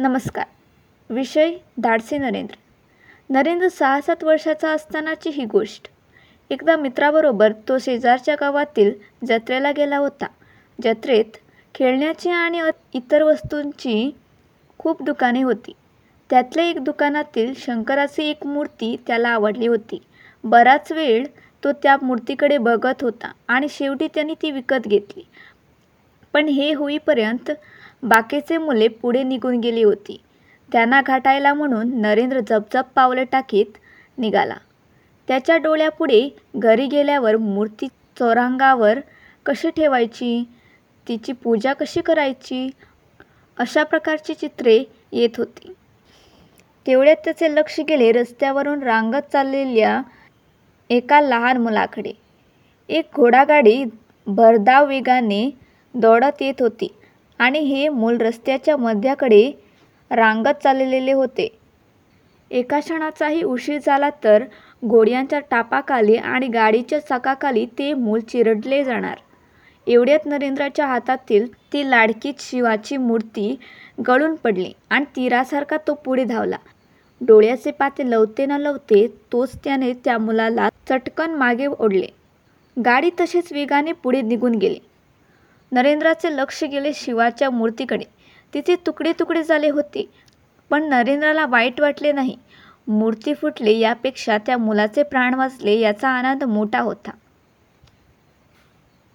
नमस्कार. विषय धाडसी नरेंद्र. नरेंद्र सहा सात वर्षाचा असतानाची ही गोष्ट. एकदा मित्राबरोबर तो शेजारच्या गावातील जत्रेला गेला होता. जत्रेत खेळण्याची आणि इतर वस्तूंची खूप दुकाने होती. त्यातल्या एक दुकानातील शंकराची एक मूर्ती त्याला आवडली होती. बराच वेळ तो त्या मूर्तीकडे बघत होता आणि शेवटी त्याने ती विकत घेतली. पण हे होईपर्यंत बाकीचे मुले पुढे निघून गेली होती. त्यांना गाठायला म्हणून नरेंद्र जपजप पावले टाकीत निघाला. त्याच्या डोळ्यापुढे घरी गेल्यावर मूर्ती चौरंगावर कशी ठेवायची? तिची पूजा कशी करायची? अशा प्रकारची चित्रे येत होती. तेवढ्यात त्याचे लक्ष गेले रस्त्यावरून रांगत चाललेल्या एका लहान मुलाकडे. एक घोडागाडी भरधाव वेगाने दौडत येत होती. आणि हे मूल रस्त्याच्या मध्याकडे रांगत चाललेले होते. एका क्षणाचाही उशीर झाला तर घोड्यांच्या टापाखाली आणि गाडीच्या चाकाखाली ते मूल चिरडले जाणार. एवढ्यात नरेंद्राच्या हातातील ती लाडकी शिवाची मूर्ती गळून पडली आणि तीरासारखा तो पुढे धावला. डोळ्याचे पाते लवते न लवते तोच त्याने त्या मुलाला चटकन मागे ओढले. गाडी तशीच वेगाने पुढे निघून गेली. नरेंद्राचे लक्ष गेले शिवाच्या मूर्तीकडे. तिचे तुकडे तुकडे झाले होते पण नरेंद्राला वाईट वाटले नाही. मूर्ती फुटली यापेक्षा त्या मुलाचे प्राण वाचले याचा आनंद मोठा होता.